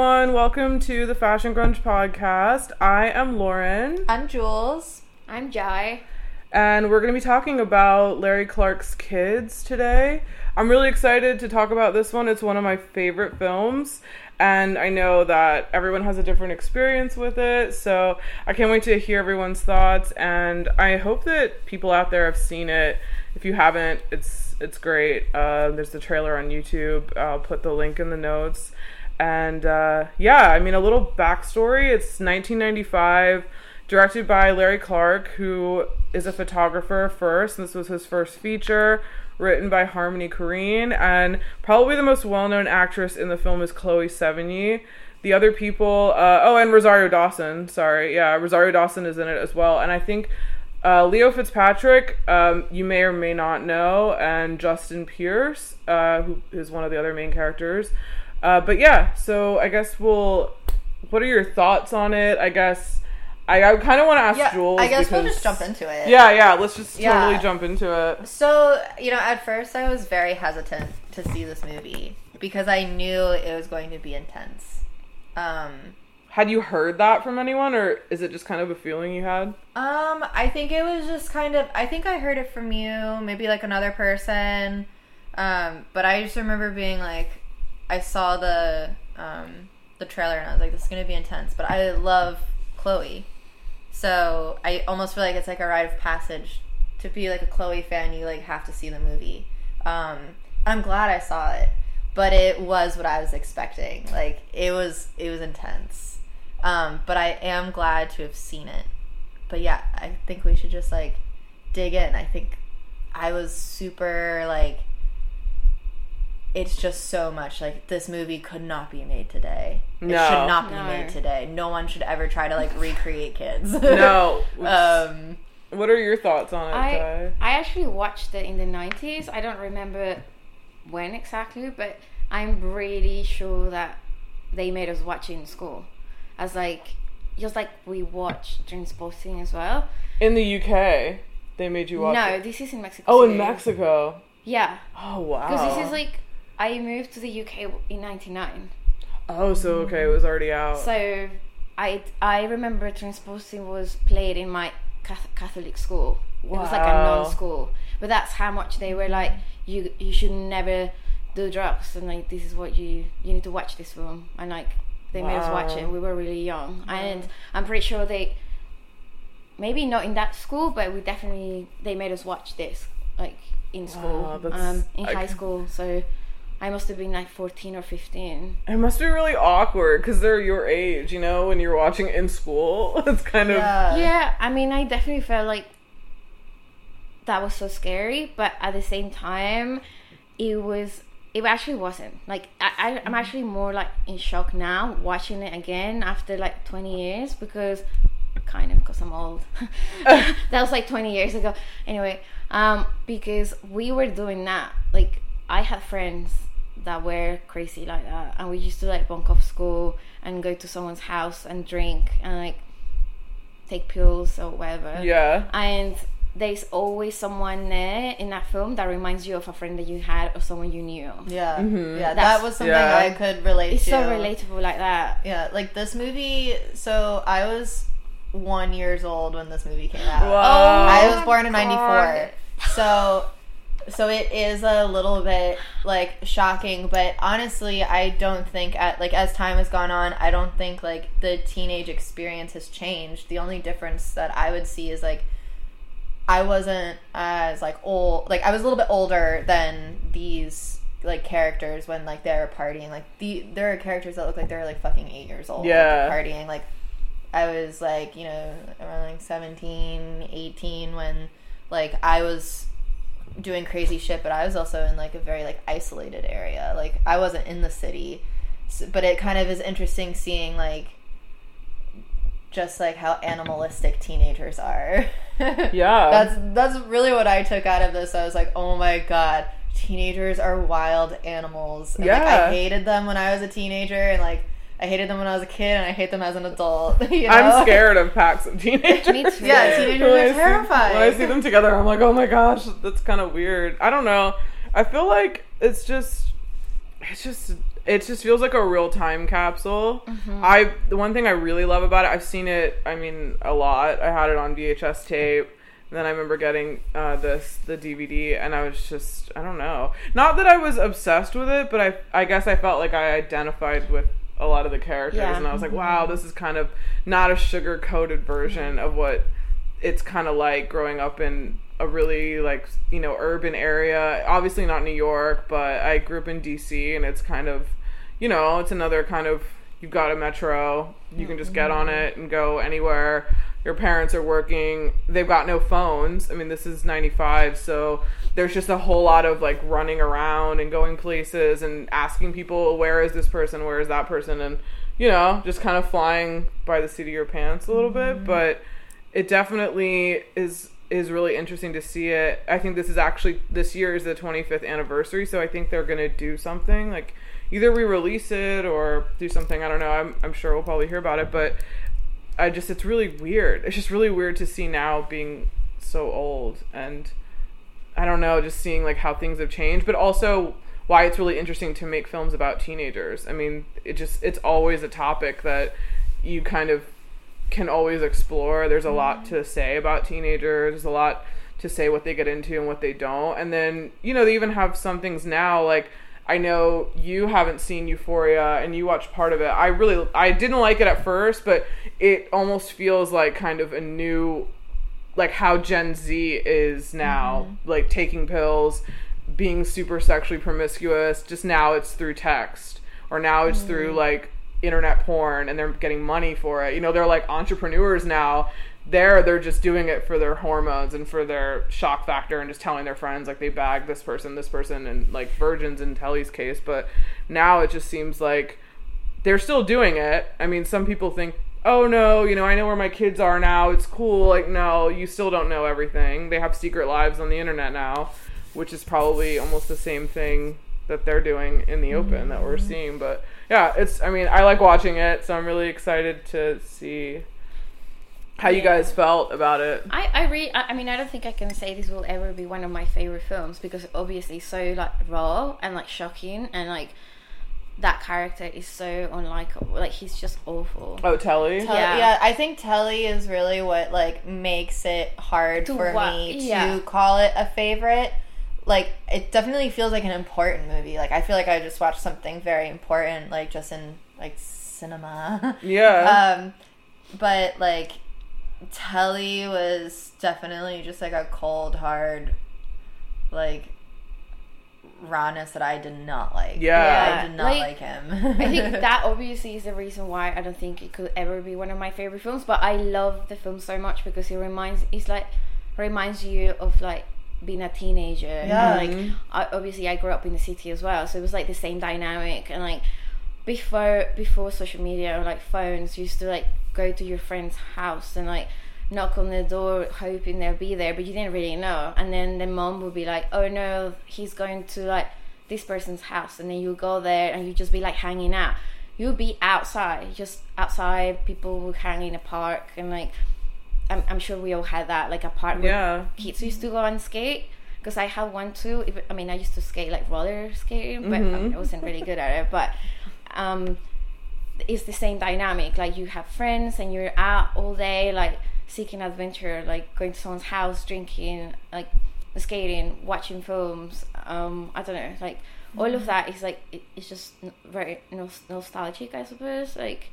everyone. Welcome to the Fashion Grunge podcast. I am Lauren, I'm Jules. I'm Jai. and we're going to be talking about Larry Clark's Kids today. I'm really excited to talk about this one. It's one of my favorite films, and I know that everyone has a different experience with it. So I can't wait to hear everyone's thoughts, and I hope that people out there have seen it. If you haven't, it's it's great. Uh, there's the trailer on YouTube. I'll put the link in the notes. And uh, yeah, I mean, a little backstory. It's 1995, directed by Larry Clark, who is a photographer first. This was his first feature, written by Harmony Korine. And probably the most well known actress in the film is Chloe Sevigny. The other people, uh, oh, and Rosario Dawson. Sorry, yeah, Rosario Dawson is in it as well. And I think uh, Leo Fitzpatrick, um, you may or may not know, and Justin Pierce, uh, who is one of the other main characters. Uh, but yeah, so I guess we'll. What are your thoughts on it? I guess I, I kind of want to ask Yeah, Jules. I guess we'll just jump into it. Yeah, yeah. Let's just Yeah. totally jump into it. So, you know, at first I was very hesitant to see this movie because I knew it was going to be intense. Um, Had you heard that from anyone, or is it just kind of a feeling you had? um, I think it was just kind of. I think I heard it from you, maybe like another person. Um, but I just remember being like, I saw the um the trailer and I was like, this is gonna be intense. But I love Chloe, so I almost feel like it's like a rite of passage to be like a Chloe fan. You like have to see the movie. Um, I'm glad I saw it, but it was what I was expecting. Like it was it was intense. Um, but I am glad to have seen it. But yeah, I think we should just like dig in. I think I was super like it's just so much like this movie could not be made today. It No. should not be No. made today. No one should ever try to like recreate kids. No. um what are your thoughts on it, I Jai? I actually watched it in the 90s. I don't remember when exactly, but I'm really sure that they made us watch it in school. As like just like we watched Trainspotting as well. In the UK, they made you watch. no, it. this is in Mexico. Oh, in Mexico. Yeah, Oh wow. because this is like I moved to the UK in '99. Oh, so okay, it was already out. So I I remember Trainspotting was played in my Catholic school. It was like a non-school, but that's how much they were like you you should never do drugs and like this is what you you need to watch this film and like they made us watch it. We were really young and I'm pretty sure they maybe not in that school, but we definitely they made us watch this like in school, Wow, um, in I high c- school. So I must have been like 14 or 15. It must be really awkward because they're your age, you know, when you're watching it in school. It's kind of yeah. yeah, I mean, I definitely felt like that was so scary, but at the same time, it was. It actually wasn't. Like I, I, I'm actually more like in shock now watching it again after like 20 years because, kind of, because I'm old. that was like 20 years ago. Anyway, um, because we were doing that. Like I had friends that were crazy like that, and we used to like bunk off school and go to someone's house and drink and like take pills or whatever. yeah. And there's always someone there in that film that reminds you of a friend that you had or someone you knew. Yeah. Mhm. Yeah, that was something Yeah. I could relate It's to. so relatable like that. Yeah, like this movie. So I was one years old when this movie came out. Wow. I Oh was born in '94, so so it is a little bit like shocking. But honestly, I don't think at like as time has gone on, I don't think like the teenage experience has changed. The only difference that I would see is like I wasn't as like old. Like I was a little bit older than these like characters when like they're partying. Like the there are characters that look like they're like fucking eight years old. like, Yeah. partying. Like I was like you know around like 17, 18 when like I was doing crazy shit, but I was also in like a very like isolated area. Like I wasn't in the city, S but it kind of is interesting seeing like just like how animalistic teenagers are. Yeah. That's that's really what I took out of this. I was like, "Oh my god, teenagers are wild animals." And, like, Yeah. I hated them when I was a teenager and like I hated them when I was a kid and I hate them as an adult. you know? I'm scared of packs of teenagers. Me too. Yeah, teenagers When are see- terrifying. when I see them together, I'm like, oh my gosh, that's kind of weird. I don't know. I feel like it's just, it's just it just feels like a real time capsule. I the one thing I really love about it, I've seen it. I mean, a lot. I had it on VHS tape. And then I remember getting uh, this the DVD, and I was just I don't know. Not that I was obsessed with it, but I I guess I felt like I identified with a lot of the characters, Yeah. and I was like, wow, this is kind of not a sugar coated version of what it's kind of like growing up in a really like you know urban area. Obviously not new york but i grew up in dc and it's kind of you know it's another kind of you've got a metro you can just get on mm-hmm. it and go anywhere your parents are working they've got no phones i mean this is 95 so there's just a whole lot of like running around and going places and asking people where is this person where is that person and you know just kind of flying by the seat of your pants a little bit mm-hmm. but it definitely is is really interesting to see it. I think this is actually this year is the 25th anniversary, so I think they're gonna do something like either re-release it or do something. I don't know. I'm I'm sure we'll probably hear about it, but I just it's really weird. It's just really weird to see now being so old and I don't know, just seeing like how things have changed, but also why it's really interesting to make films about teenagers. I mean, it just it's always a topic that you kind of can always explore. There's a lot to mm-hmm. say about teenagers. There's a lot to say what they get into and what they don't. And then, you know, they even have some things now like I know you haven't seen Euphoria and you watched part of it. I really I didn't like it at first, but it almost feels like kind of a new like how Gen Z is now, mm-hmm. like taking pills, being super sexually promiscuous. Just now it's through text, or now it's through mm. like internet porn, and they're getting money for it. You know, they're like entrepreneurs now. There, they're just doing it for their hormones and for their shock factor, and just telling their friends like they bagged this person, this person, and like virgins in Telly's case. But now it just seems like they're still doing it. I mean, some people think, oh no, you know, I know where my kids are now. It's cool. Like, no, you still don't know everything. They have secret lives on the internet now, which is probably almost the same thing that they're doing in the open that we're mm-hmm. seeing. But yeah, it's, I mean, I like watching it, so I'm really excited to see how you guys felt about it. I, I really, I I mean, I don't think I can say this will ever be one of my favorite films because obviously so like raw and like shocking and like that character is so unlikable. Like he's just awful. Oh, Telly? Tell- Yeah. yeah. I think Telly is really what like makes it hard To for wa- me to yeah. call it a favorite. Like it definitely feels like an important movie. Like I feel like I just watched something very important, like just in like cinema. Yeah. um, but like Telly was definitely just like a cold, hard, like rawness that I did not like. Yeah. I did not Like, like, him. I think that obviously is the reason why I don't think it could ever be one of my favorite films. But I love the film so much because it reminds it's like reminds you of like being a teenager. Yeah. Like I, obviously I grew up in the city as well, so it was like the same dynamic and like before before social media or like phones, used to like go to your friend's house and like knock on the door hoping they'll be there but you didn't really know and then the mom would be like oh no he's going to like this person's house and then you go there and you just be like hanging out you'll be outside just outside people will hang in a park and like I'm, I'm sure we all had that like a park where yeah. kids used to go and skate because I had one too. I mean, I used to skate like roller skating, but um, I wasn't really good at it. But um, it's the same dynamic. Like you have friends and you're out all day, like seeking adventure, like going to someone's house, drinking, like skating, watching films. Um, I don't know, like all of that is like it, it's just very nostalgic, I suppose. Like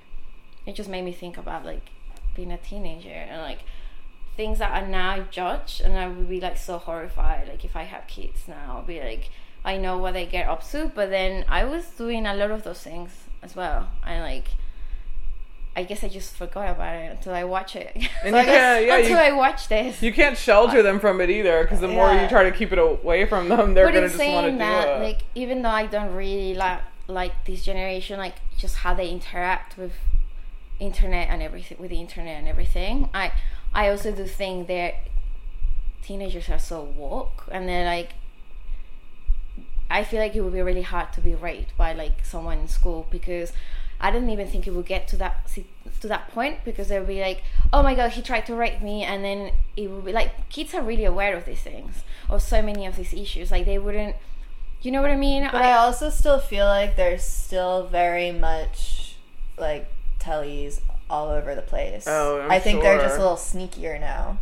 it just made me think about like being a teenager and like things that are now judged and I would be like so horrified like if I have kids now I'll be like I know what they get up to but then I was doing a lot of those things as well. And like I guess I just forgot about it until I watch it. And So I you can't- yeah, until you- I watch this. You can't shelter them from it either, because the more you try to keep it away from them, they're but gonna just want to saying do that it. like even though I don't really like like this generation like just how they interact with internet and everything with the internet and everything I I also do think that teenagers are so woke and they're like I feel like it would be really hard to be raped by like someone in school because I didn't even think it would get to that to that point because they'll be like, "Oh my god, he tried to rape me," and then it would be like kids are really aware of these things or so many of these issues. Like they wouldn't you know what I mean? But I also still feel like there's still very much like tellies all over the place. Oh, I'm I think they're just a little sneakier now.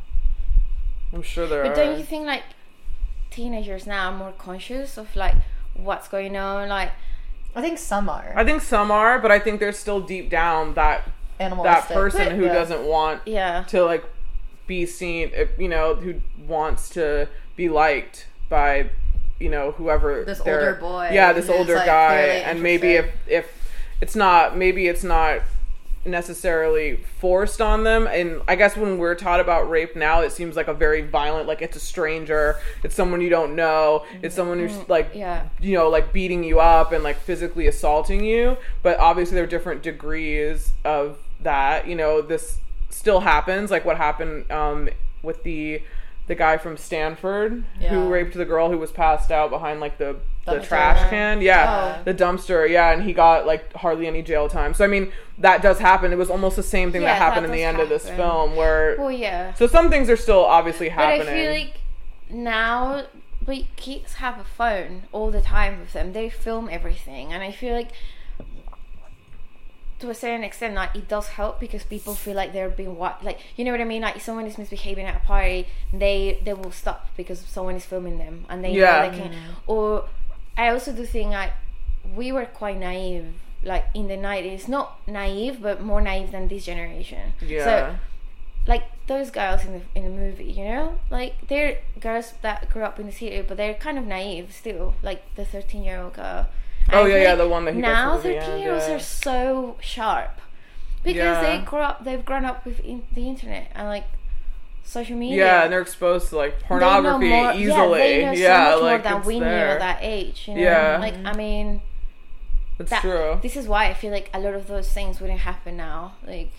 I'm sure there But are. But don't you think like teenagers now are more conscious of like what's going on? Like I think some are I think some are, but I think there's still deep down that animalistic. that person But- who yeah. doesn't want yeah. to like be seen, uh, you know, who wants to be liked by, you know, whoever This older boy Yeah, this older like, guy, clearly and maybe if if it's not, maybe it's not necessarily forced on them and i guess when we're taught about rape now it seems like a very violent like it's a stranger it's someone you don't know it's someone who's like Yeah. you know, like beating you up and like physically assaulting you. But obviously, there are different degrees of that. You know, this still happens, like what happened um, with the the guy from Stanford Yeah. who raped the girl who was passed out behind like the the trash can. Yeah, Oh. the dumpster. Yeah, and he got like hardly any jail time. So I mean, that does happen. It was almost the same thing Yeah, that happened that in the end of this film, where Well, yeah. so some things are still obviously happening. But. I feel like now, but kids have a phone all the time with them. They film everything, and I feel like to a certain extent, like it does help because people feel like they're being watched. Like you know what I mean? Like if someone is misbehaving at a party, they they will stop because someone is filming them, and they Yeah. know they can. Or I also do think like we were quite naive. Like in the nineties, not naive, but more naive than this generation. yeah. So like those girls in the in the movie, you know, like they're girls that grew up in the city, but they're kind of naive still. Like the thirteen year old girl. Oh, and Oh, I yeah, yeah, the one that he now thirteen year olds yeah. are so sharp because Yeah. they grew up, they've grown up with in, the internet and like social media. yeah, and they're exposed to like pornography more- easily. Yeah, they know yeah, so much like more we knew at that age. You know, Yeah. like I mean, That's that, true. this is why I feel like a lot of those things wouldn't happen now. Like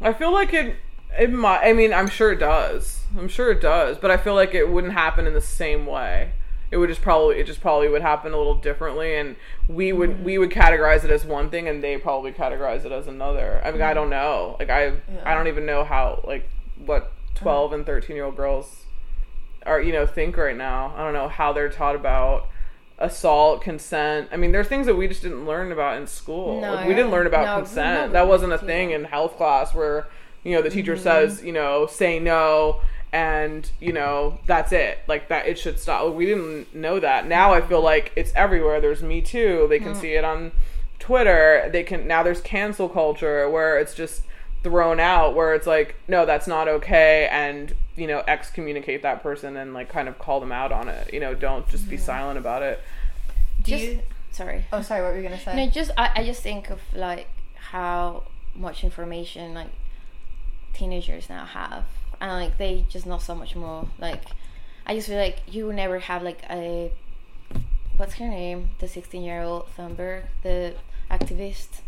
I feel like it. It might. I mean, I'm sure it does. I'm sure it does. But I feel like it wouldn't happen in the same way. It would just probably. It just probably would happen a little differently, and we would Mm-hmm. we would categorize it as one thing, and they probably categorize it as another. I mean, Mm-hmm. I don't know. Like I, I don't even know how like what 12 and 13 year old girls are you know think right now. I don't know how they're taught about assault, consent. I mean, there's things that we just didn't learn about in school. No, Like, we didn't learn about no, consent. that wasn't a thing in health class where you know the teacher Mm-hmm. says you know say no and you know that's it like that it should stop we didn't know that now i feel like it's everywhere there's me too they can Mm. see it on twitter they can now there's cancel culture where it's just thrown out where it's like no that's not okay and you know excommunicate that person and like kind of call them out on it you know don't just be silent about it Do Just- you? sorry. Oh, sorry. What were you gonna say? No, just I, I just think of like how much information like teenagers now have, and like they just know so much more. Like I just feel like you will never have like a what's her name, the sixteen year old Thunberg, the activist.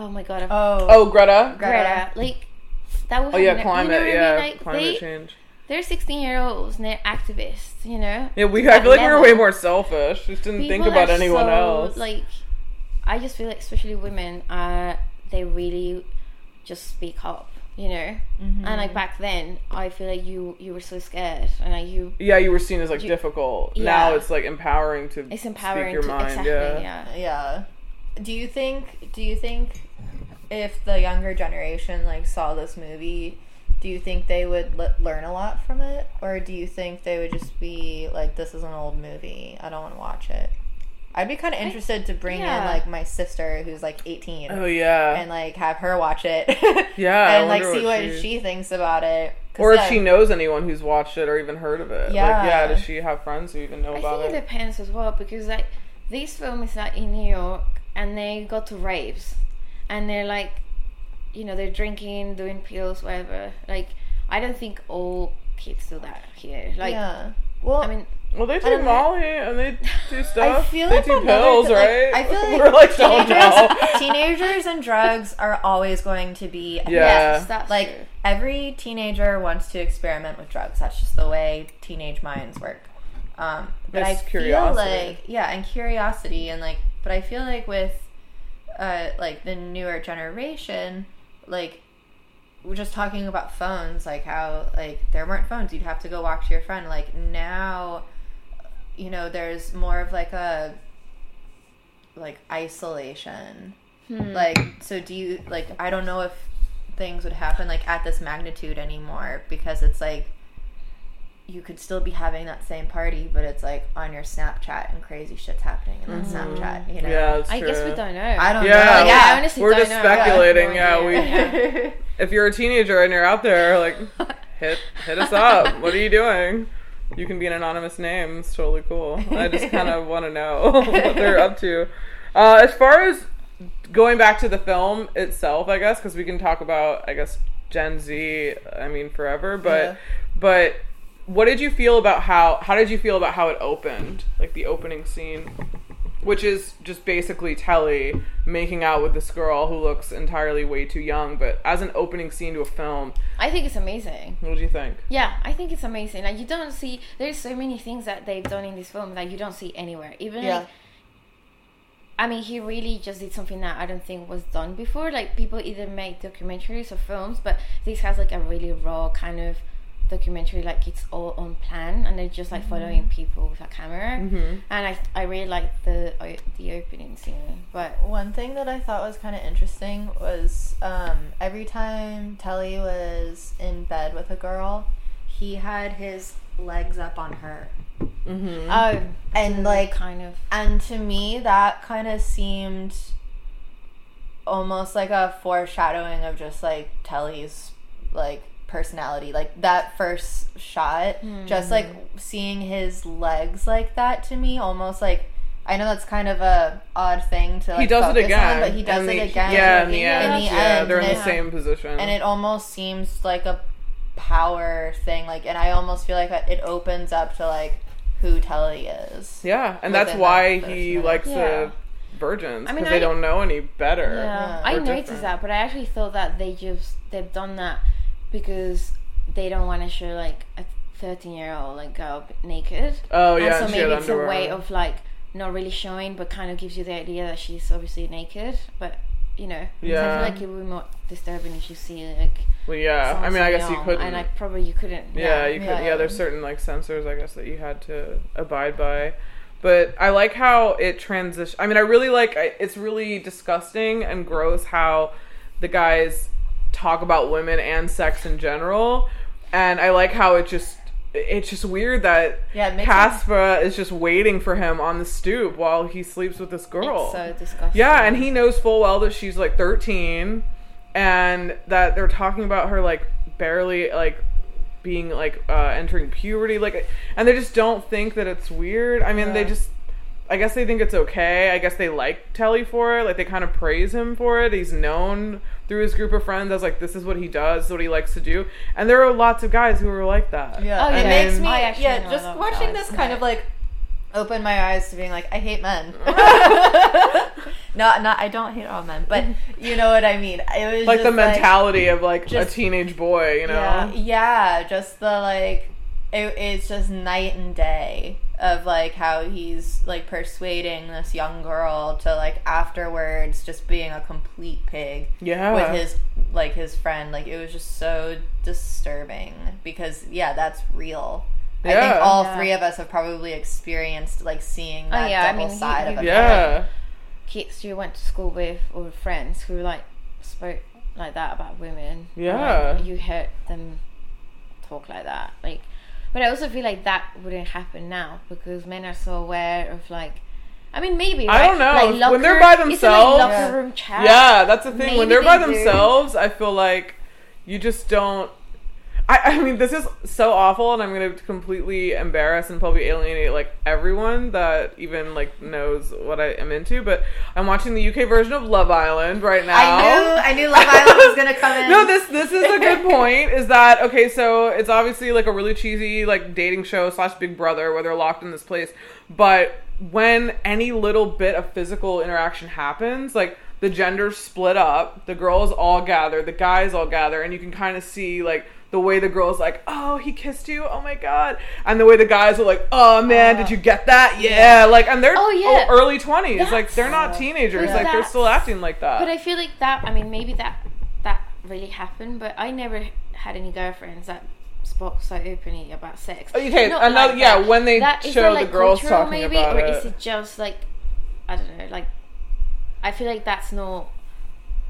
Oh my god, oh. oh greta Greta. Like that was oh yeah climate yeah Like, climate they, change They're sixteen year olds and they're activists. You know. yeah we i feel like we were way more selfish just didn't think about are anyone so, else Like, I just feel like, especially women, uh, they really just speak up, you know. Mm-hmm. And like back then, I feel like you you were so scared, and like you, yeah, you were seen as like You- difficult. Yeah. Now it's like empowering to it's empowering speak your to mind. exactly, yeah. yeah. Yeah. Do you think? Do you think if the younger generation like saw this movie, do you think they would le- learn a lot from it, or do you think they would just be like, "This is an old movie. I don't want to watch it." I'd be kind of interested to bring in like my sister who's like 18 Oh yeah. and like have her watch it. Yeah, I and like see what what she- she thinks about it. or if yeah, she knows anyone who's watched it or even heard of it. Yeah. Like, yeah, does she have friends who even know I about think it it? depends as well because like this film is like in New York, and they go to raves, and they're like, you know, they're drinking, doing pills, whatever. Like, I don't think all kids do that here. Like, yeah. Well, I mean, Well, they take don't. Molly and they do stuff. feel they like do pills, th- like, right? I feel like we're like teenagers, teenagers and drugs are always going to be Yeah. yes, that's like true. every teenager wants to experiment with drugs. That's just the way teenage minds work. Um, but It's I curiosity. feel like yeah, and curiosity and like, but I feel like with uh, like the newer generation, like we're just talking about phones, like how like there weren't phones. You'd have to go walk to your friend. Like now, you know, there's more of like a like isolation. Hmm. Like, so do you like? I don't know if things would happen like at this magnitude anymore because it's like you could still be having that same party, but it's like on your Snapchat and crazy shit's happening in that Snapchat. You know? Yeah, that's I guess we don't know. I don't Yeah, know. Yeah, I Yeah. honestly We're don't just know. speculating. No Yeah, we. idea. If you're a teenager and you're out there, like, hit hit us up. What are you doing? You can be an anonymous name. It's totally cool. I just kind of want to know what they're up to. Uh, as far as going back to the film itself, I guess, because we can talk about, I guess, Gen Z. I mean, forever. But Yeah. but what did you feel about how? How did you feel about how it opened? Like the opening scene. Which is just basically Telly making out with this girl who looks entirely way too young, but as an opening scene to a film, I think it's amazing. what do you think? Yeah, I think it's amazing. Like you don't see there's so many things that they've done in this film that you don't see anywhere. Even Yeah. like I mean, he really just did something that I don't think was done before. Like people either make documentaries or films, but this has like a really raw kind of documentary. Like it's all on plan, and they're just like following people with a camera. Mhm. And I I really like the o- the opening scene. But One thing that I thought was kind of interesting was um, every time Telly was in bed with a girl, he had his legs up on her. Mm-hmm. oh, And, like, kind of And to me, that kind of seemed almost like a foreshadowing of just like Telly's like personality. Like that first shot, just like hmm. seeing his legs like that to me, almost like. I know that's kind of a odd thing to like, he does it again, on, but he does in it the- again. Yeah, in the Yeah. end, In the yeah, end, they're in and the it- same position. and it almost seems like a power thing like and i almost feel like it opens up to like who telly is yeah, and that's why that he likes Yeah. the virgins I mean, they I- don't know any better. Yeah, Yeah. I They're noticed different. that, but I actually thought that they just they've done that because they don't want to show like a thirteen year old like girl naked. Oh yeah, and so maybe it's a way of like not really showing, but kind of gives you the idea that she's obviously naked. But you know, 'cause I feel like it would be more disturbing if you see like. Well, yeah. I mean, I guess you couldn't. and like probably you couldn't. yeah, you could. Yeah. Yeah, there's certain like censors, I guess, that you had to abide by. But I like how it transition. I mean, I really like. I, it's really disgusting and gross how the guys talk about women and sex in general, and I like how it just. It's just weird that Yeah, is just waiting for him on the stoop while he sleeps with this girl. It's so disgusting. Yeah, and he knows full well that she's like 13 and that they're talking about her like barely like being like uh entering puberty like and they just don't think that it's weird. I mean, they just I guess they think it's okay. I guess they like Telly for it. Like they kind of praise him for it. He's known through his group of friends as like this is what he does, this is what he likes to do. And there are lots of guys who are like that. yeah Oh, it yeah. makes me I actually know yeah just watching guys. this kind Yeah. of like open my eyes to being like i hate men not not i don't hate all men but you know what i mean it was Like the just, mentality of like just- a teenage boy, you know. Yeah, yeah, just the like, it, it's just night and day of like how he's like persuading this young girl to like afterwards just being a complete pig Yeah. with his like his friend. Like it was just so disturbing because yeah, that's real. I think all Yeah. three of us have probably experienced like seeing oh, that yeah, I double mean, he- side of a yeah. kids you went to school with or friends who like spoke like that about women. or, Yeah. like, you heard them talk like that. Like but I also feel like that wouldn't happen now because men are so aware of like I mean maybe I don't know. Like, When they're by like, themselves- locker Yeah. room chat. Yeah, that's the thing. when they're by do. themselves, I feel like you just don't. I, I mean, this is so awful, and I'm going to completely embarrass and probably alienate like everyone that even like knows what I am into. But I'm watching the UK version of Love Island right now. I knew I knew Love Island was gonna come in. no, this this is a good point. Is that okay? So it's obviously like a really cheesy like dating show slash Big Brother where they're locked in this place. But when any little bit of physical interaction happens, like the genders split up, the girls all gather, the guys all gather, and you can kind of see like the way the girls like, oh, he kissed you, oh my god, and the way the guys are like, oh man, did uh, you get that? Yeah, like, and they're Oh, yeah. early twenties, like they're not teenagers, But like they're still acting like that. But I feel like that. I mean, maybe that that really happened, but I never had any girlfriends that spoke so openly about sex. Oh, okay, Not another like yeah. that. When they That- is show that, the like, girls cultural talking maybe, about or is it just like I don't know, like I feel like that's not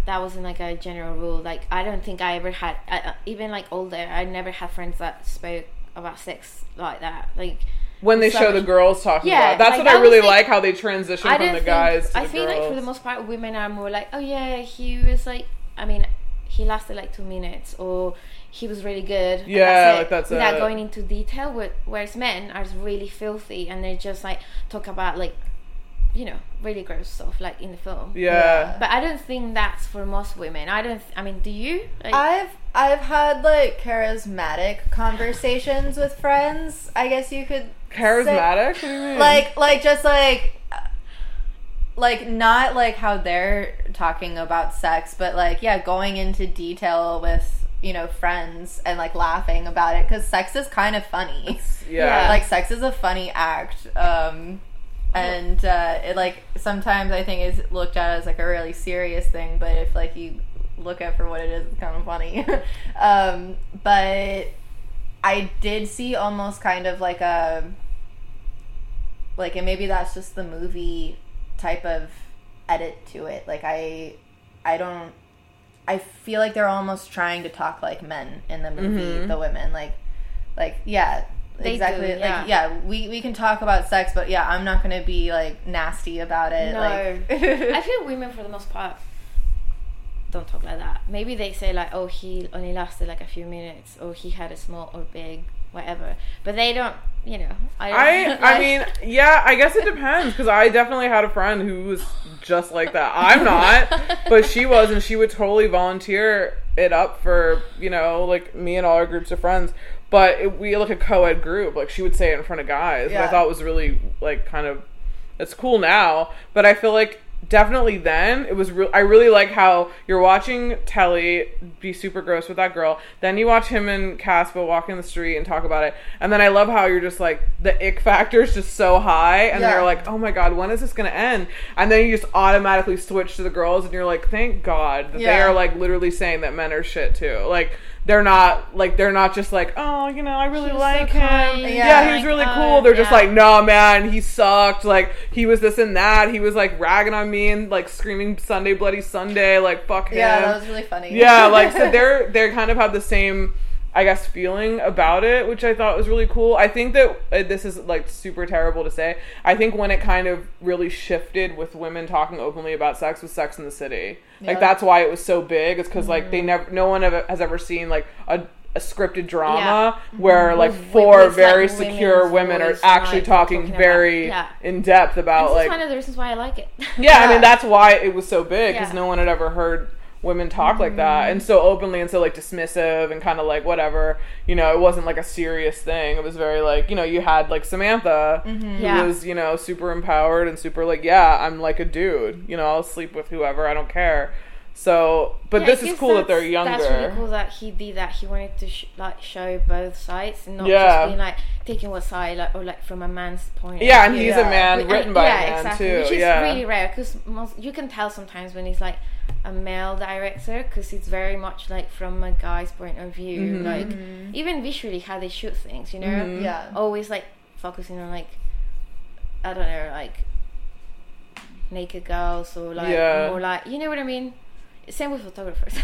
that wasn't like a general rule. Like I don't think I ever had I, uh, even like older. I never had friends that spoke about sex like that. Like when they so show the girls talking Yeah, about. That's like, what I I really was like how they transition from the think, guys to I the feel girls. like for the most part, women are more like, oh yeah, he was like, I mean, he lasted like two minutes, or he was really good. Yeah, it, like, that's without it. going into detail. Whereas men are really filthy, and they just like talk about like, you know, really gross stuff like in the film. yeah. But I don't think that's for most women. I don't. I mean, do you? Like, I've I've had like charismatic conversations with friends. I guess you could. Charismatic? What do you mean? like like just like like not like how they're talking about sex but like yeah going into detail with you know friends and like laughing about it because sex is kind of funny yeah. Yeah. like sex is a funny act um and uh it like sometimes i think is looked at as like a really serious thing but if like you look at for what it is it's kind of funny. Um but i did see almost kind of like a like and maybe that's just the movie type of edit to it. Like i i don't i feel like they're almost trying to talk like men in the movie the women. Like like yeah They exactly do, yeah. like yeah we we can talk about sex but yeah i'm not gonna be like nasty about it No. like I feel women for the most part don't talk like that. Maybe they say like, "Oh, he only lasted like a few minutes," or "He had a small or big, whatever." But they don't, you know. I I don't, I like- mean, yeah, I guess it depends because I definitely had a friend who was just like that. I'm not, but she was, and she would totally volunteer it up for you know like me and all our groups of friends. But it, we like a co-ed group, like she would say it in front of guys. which I Yeah. thought was really like kind of it's cool now, but I feel like definitely then it was real. I really like how you're watching Telly be super gross with that girl, then you watch him and Casper walk in the street and talk about it, and then I love how you're just like the ick factor is just so high, and Yeah. they're like, oh my god, when is this gonna end? And then you just automatically switch to the girls, and you're like, thank God that they are like literally saying that men are shit too, like. They're not like they're not just like oh you know I really like so him kind. yeah, Yeah. he was Like, really oh, cool. They're just like no man he sucked. Like he was this and that. He was like ragging on me and like screaming sunday bloody sunday like fuck him. yeah that was really funny. Yeah like so they're they kind of have the same i guess feeling about it which i thought was really cool. I think that uh, this is like super terrible to say. I think when it kind of really shifted with women talking openly about sex was sex in the city. Like that's why it was so big it's because like they never no one ever, has ever seen like a a scripted drama where like With- four with, very like, secure women are actually talking, talking very yeah. in depth about This like is one of the reasons why I like it. yeah, I mean that's why it was so big because Yeah. no one had ever heard women talk like that and so openly and so like dismissive and kind of like whatever. You know, it wasn't like a serious thing. It was very like you know you had like Samantha who Yeah. was you know super empowered and super like yeah I'm like a dude. You know I'll sleep with whoever I don't care. So, but Yeah, this is cool that they're younger. That's really cool that he did that. He wanted to sh- like show both sides and not Yeah. just being like taking one side like or like from a man's point. Yeah, and he's a man written by yeah, a man exactly, too. which is really rare because you can tell sometimes when he's like a male director because it's very much like from a guy's point of view, Mhm. like Mm-hmm. even visually how they shoot things. You know, Mhm. yeah always like focusing on like I don't know like naked girls or like Yeah. more like you know what I mean. Same with photographers.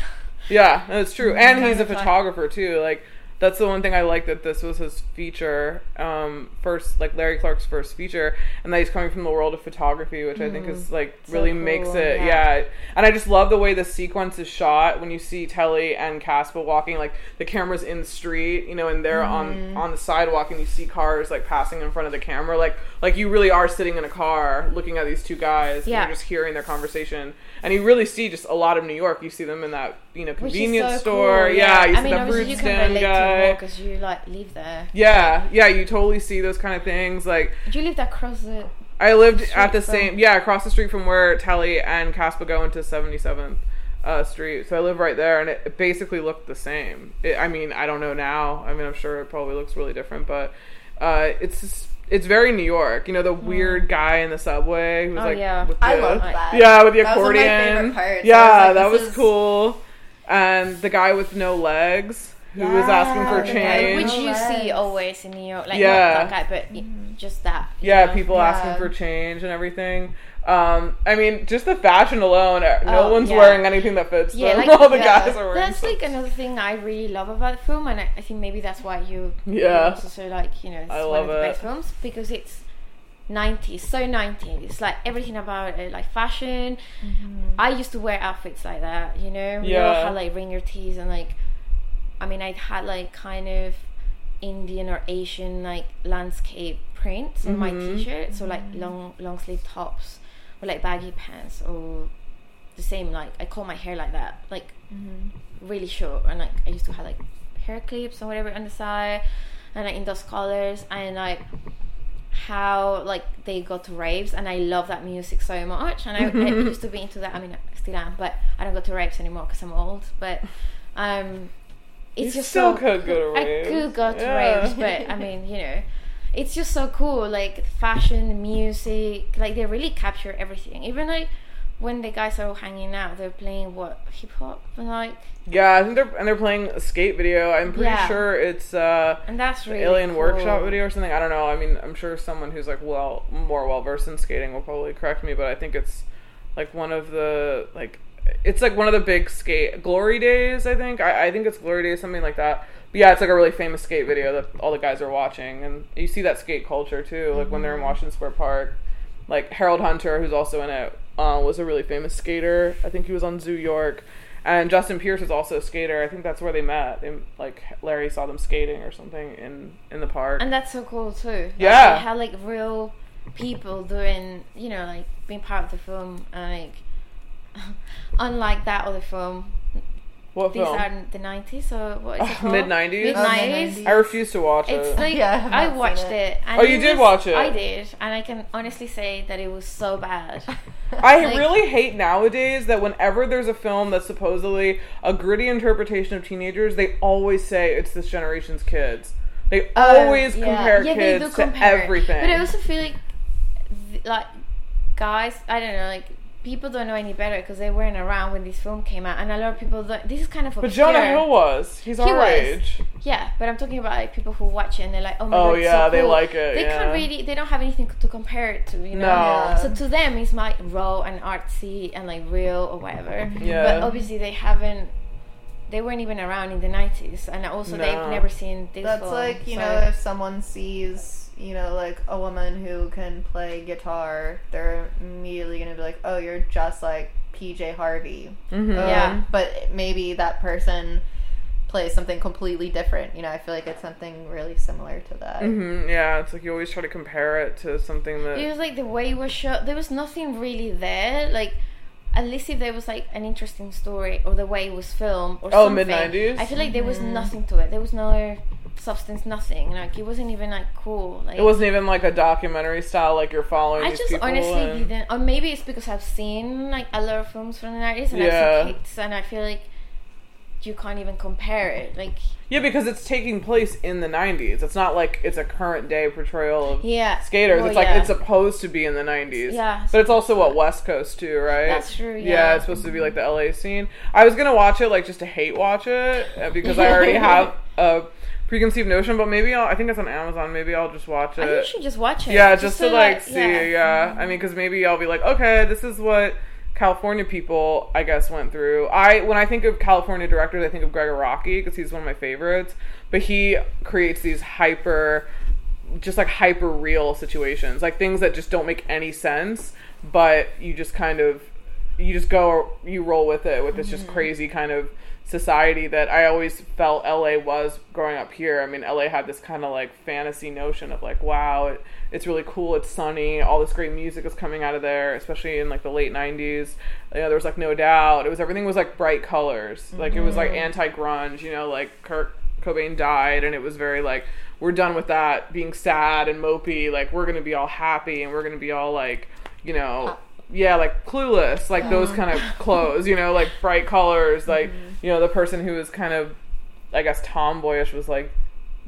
Yeah, that's true. And he's a Kind of like- photographer too. Like that's the one thing I like that this was his feature, um, first like Larry Clark's first feature, and that he's coming from the world of photography, which I think is like So really cool, makes it yeah. yeah. And I just love the way the sequence is shot when you see Telly and Casper walking, like the camera's in the street, you know, and they're on on the sidewalk, and you see cars like passing in front of the camera, like like you really are sitting in a car looking at these two guys, and you're just hearing their conversation, and you really see just a lot of New York. You see them in that you know convenience so store, cool, yeah. You I see mean, the obviously fruit you can stand guy. because you like live there. Yeah, yeah, you totally see those kind of things. Like Do you live across the? I lived Street at the from- same, yeah, across the street from where Telly and Casper go into Seventy Seventh uh, Street. So I live right there, and it, it basically looked the same. It, I mean, I don't know now. I mean, I'm sure it probably looks really different, but uh, it's just- it's very New York. You know, the hmm. weird guy in the subway who was Oh, like, yeah. with I the- love that yeah, with the That was one of my accordion. favorite parts. Yeah, was like, that was is- cool. And the guy with no legs, who was asking for Yeah, change. which you Yes. see always in New York. Like Yeah. not that guy, but mm-hmm. just that. yeah, know? people Yeah. asking for change and everything. Um, I mean, just the fashion alone. uh, No Oh, one's yeah. wearing anything that fits Yeah, them. like- All the yeah. guys are wearing. That's like another thing I really love about the film, and I, I think maybe that's why you Yeah. you also so like you know it's I one love of the it. best films because it's 90s, so 90s. It's like everything about it, like fashion. I used to wear outfits like that, you know. We all Yeah. had like ringer tees and like, I mean, I had like kind of Indian or Asian like landscape prints on my Mhm. t-shirt, so like long long sleeve tops or like baggy pants or the same like I call my hair like that, like really short. And like I used to have like hair clips or whatever on the side and like in those colors. And like how like they go to raves. And I love that music so much. And I, I used to be into that. I mean I still am but I don't go to raves anymore because I'm old. But um it's You just still so could go to raves I could go to Yeah. raves but I mean you know it's just so cool like fashion music like they really capture everything even like when the guys are hanging out they're playing what hip hop like Yeah, I think they're and they're playing a skate video. I'm pretty Yeah. sure it's uh and that's really Alien cool. Workshop video or something. I don't know. I mean, I'm sure someone who's like well more well versed in skating will probably correct me, but I think it's like one of the like it's like one of the big skate glory days. I think I, I think it's glory days, something like that. But yeah, it's like a really famous skate video that all the guys are watching, and you see that skate culture too. Like when they're in Mm-hmm. Washington Square Park, like Harold Hunter, who's also in it, uh, was a really famous skater. I think he was on Zoo York. And Justin Pierce is also a skater. I think that's where they met. They, like Larry saw them skating or something in in the park. and that's so cool too Yeah. they had like real people doing you know like being part of the film and like unlike that other film what film these film? are the 90s so what is it called? Mid nineties. Mid-90s mid-nineties. I refuse to watch It's it. like Yeah, I I watched it. it. and Oh, you it did was- watch it? I did, and I can honestly say that it was so bad. I like- really hate nowadays that whenever there's a film that's supposedly a gritty interpretation of teenagers, they always say it's this generation's kids. They oh, always yeah. compare yeah, they kids do to compare. it. everything. But I also feel like, like, guys, I don't know, like people don't know any better because they weren't around when this film came out, and a lot of people. Don't, this is kind of but obscure. Jonah Hill was. He's He our was. age. Yeah, but I'm talking about like people who watch it and they're like, oh my Oh, god, it's yeah, so they like it, They yeah. can't really, they don't have anything to compare it to, you know. No. So to them, it's like raw and artsy and like real or whatever. Yeah. But obviously, they haven't. They weren't even around in the '90s, and also No. they've never seen this. That's film, like you so- know if someone sees you know like a woman who can play guitar, they're immediately gonna be like, oh, you're just like PJ Harvey. Mhm. Uh, Yeah. But maybe that person plays something completely different. You know, I feel like it's something really similar to that. hmm Yeah, it's like you always try to compare it to something that. It was like the way it was shot. There was nothing really there. Like, at least if there was like an interesting story or the way it was filmed or Oh, something. mid-nineties? I feel like there was Mm-hmm. nothing to it. There was no substance, nothing. Like it wasn't even like cool. Like It wasn't even like a documentary style, like you're following. I these just people honestly and- didn't. Or maybe it's because I've seen like a lot of films from the nineties and Yeah. I've seen hits, and I feel like you can't even compare it. Like Yeah, because it's taking place in the '90s. It's not like it's a current day portrayal of yeah, skaters. Well, it's like yeah. it's supposed to be in the '90s. Yeah, but it's also what West Coast too, right? That's true, Yeah, yeah. it's supposed to be like the LA scene. I was gonna watch it like just to hate watch it uh, because I already have a preconceived notion. But maybe I'll. I think it's on Amazon. Maybe I'll just watch it. I think you should just watch it. Yeah, just, to like, see. Yeah, yeah. I mm-hmm. mean, because maybe I'll be like, okay, this is what. California people, I guess, went through. I when I think of California directors, I think of Gregg Araki because he's one of my favorites. But he creates these hyper, just like hyper real situations, like things that just don't make any sense, but you just kind of, you just go, you roll with it with this just mm-hmm. crazy kind of society that I always felt LA was growing up here. I mean, LA had this kind of like fantasy notion of like, wow, it, it's really cool, it's sunny, all this great music is coming out of there, especially in like the late 90s. You know, there was like no doubt. It was everything was like bright colors. Like it was like mm-hmm. anti grunge, you know, like Kurt Cobain died and it was very like we're done with that being sad and mopey, like we're going to be all happy and we're going to be all like, you know, uh, yeah, like clueless, like those kind of clothes, you know, like bright colors, like you know, the person who was kind of, I guess, tomboyish was like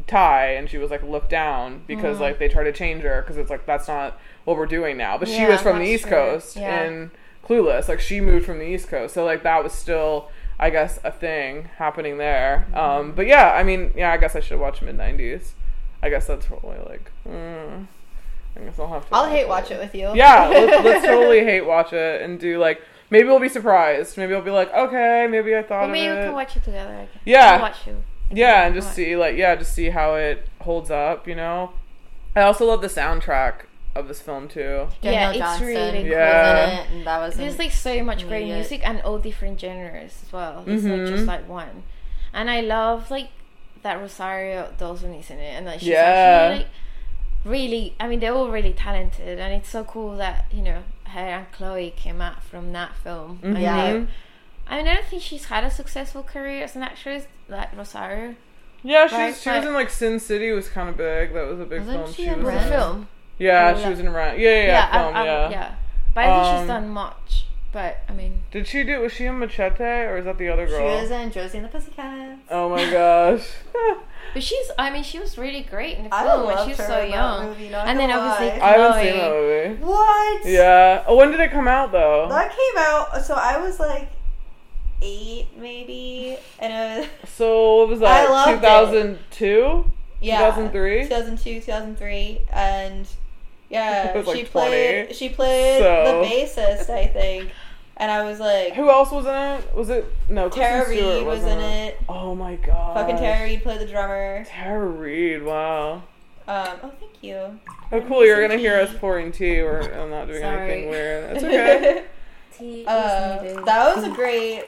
Tai, and she was like looked down because like they tried to change her because it's like that's not what we're doing now. But she Yeah, was from the that's East true. Coast Yeah. and Clueless, like she moved from the East Coast, so like that was still I guess a thing happening there. Um, but yeah, I mean, yeah, I guess I should watch mid '90s. I guess that's probably like. Mm, I guess I'll have to. I'll hate watch it with you. Yeah, let's, let's totally hate watch it and do like maybe we'll be surprised. Maybe we'll be like, okay, maybe I thought Or of maybe we it. can watch it together. I guess. Yeah. I'll watch you. Yeah, and just see like yeah, just see how it holds up. You know, I also love the soundtrack of this film too. Daniel Yeah, it's Johnston really was Yeah. in it, and that was There's like so much great immediate. music and all different genres as well. It's not Mhm. just like one. And I love like that Rosario Dawson is in it, and like she's Yeah. actually like really. I mean, they're all really talented, and it's so cool that you know her and Chloe came out from that film. Mm-hmm. And Yeah. I mean, I don't think she's had a successful career as an actress like Rosario. Yeah, she's, Right, she was in like Sin City was kind of big. That was a big film. she in was Was Rent? a film. Yeah, Oh, she was in Rent. Yeah, yeah, yeah, I- um, film. I- yeah. yeah. But I think Um, she's done much. But I mean, Did she do? Was she in Machete or is that the other girl? She girl? was in Josie and the Pussycats. oh my gosh. but she's. I mean, she was really great in the I film when loved she was her so in that young. movie, not and then gonna obviously lie. I haven't seen that movie. What? Yeah. Oh, when did it come out though? That came out. So I was like eight, maybe, and it was So what was I that? loved it. Two thousand two. yeah, 2003? 2002, 2003, and yeah, I was, like, she played. 20. She played So- the bassist, I think, and I was like, Who else was in it? Was it no? Tara Kristen Stewart Reid was in it. Oh my god. Fucking Tara Reid played the drummer. Tara Reid. Wow. Um, oh, thank you. Oh, cool. You're gonna hear us pouring tea. We're I'm not doing Sorry. anything weird. That's okay. Tea Uh, that was a great.